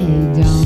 Don't.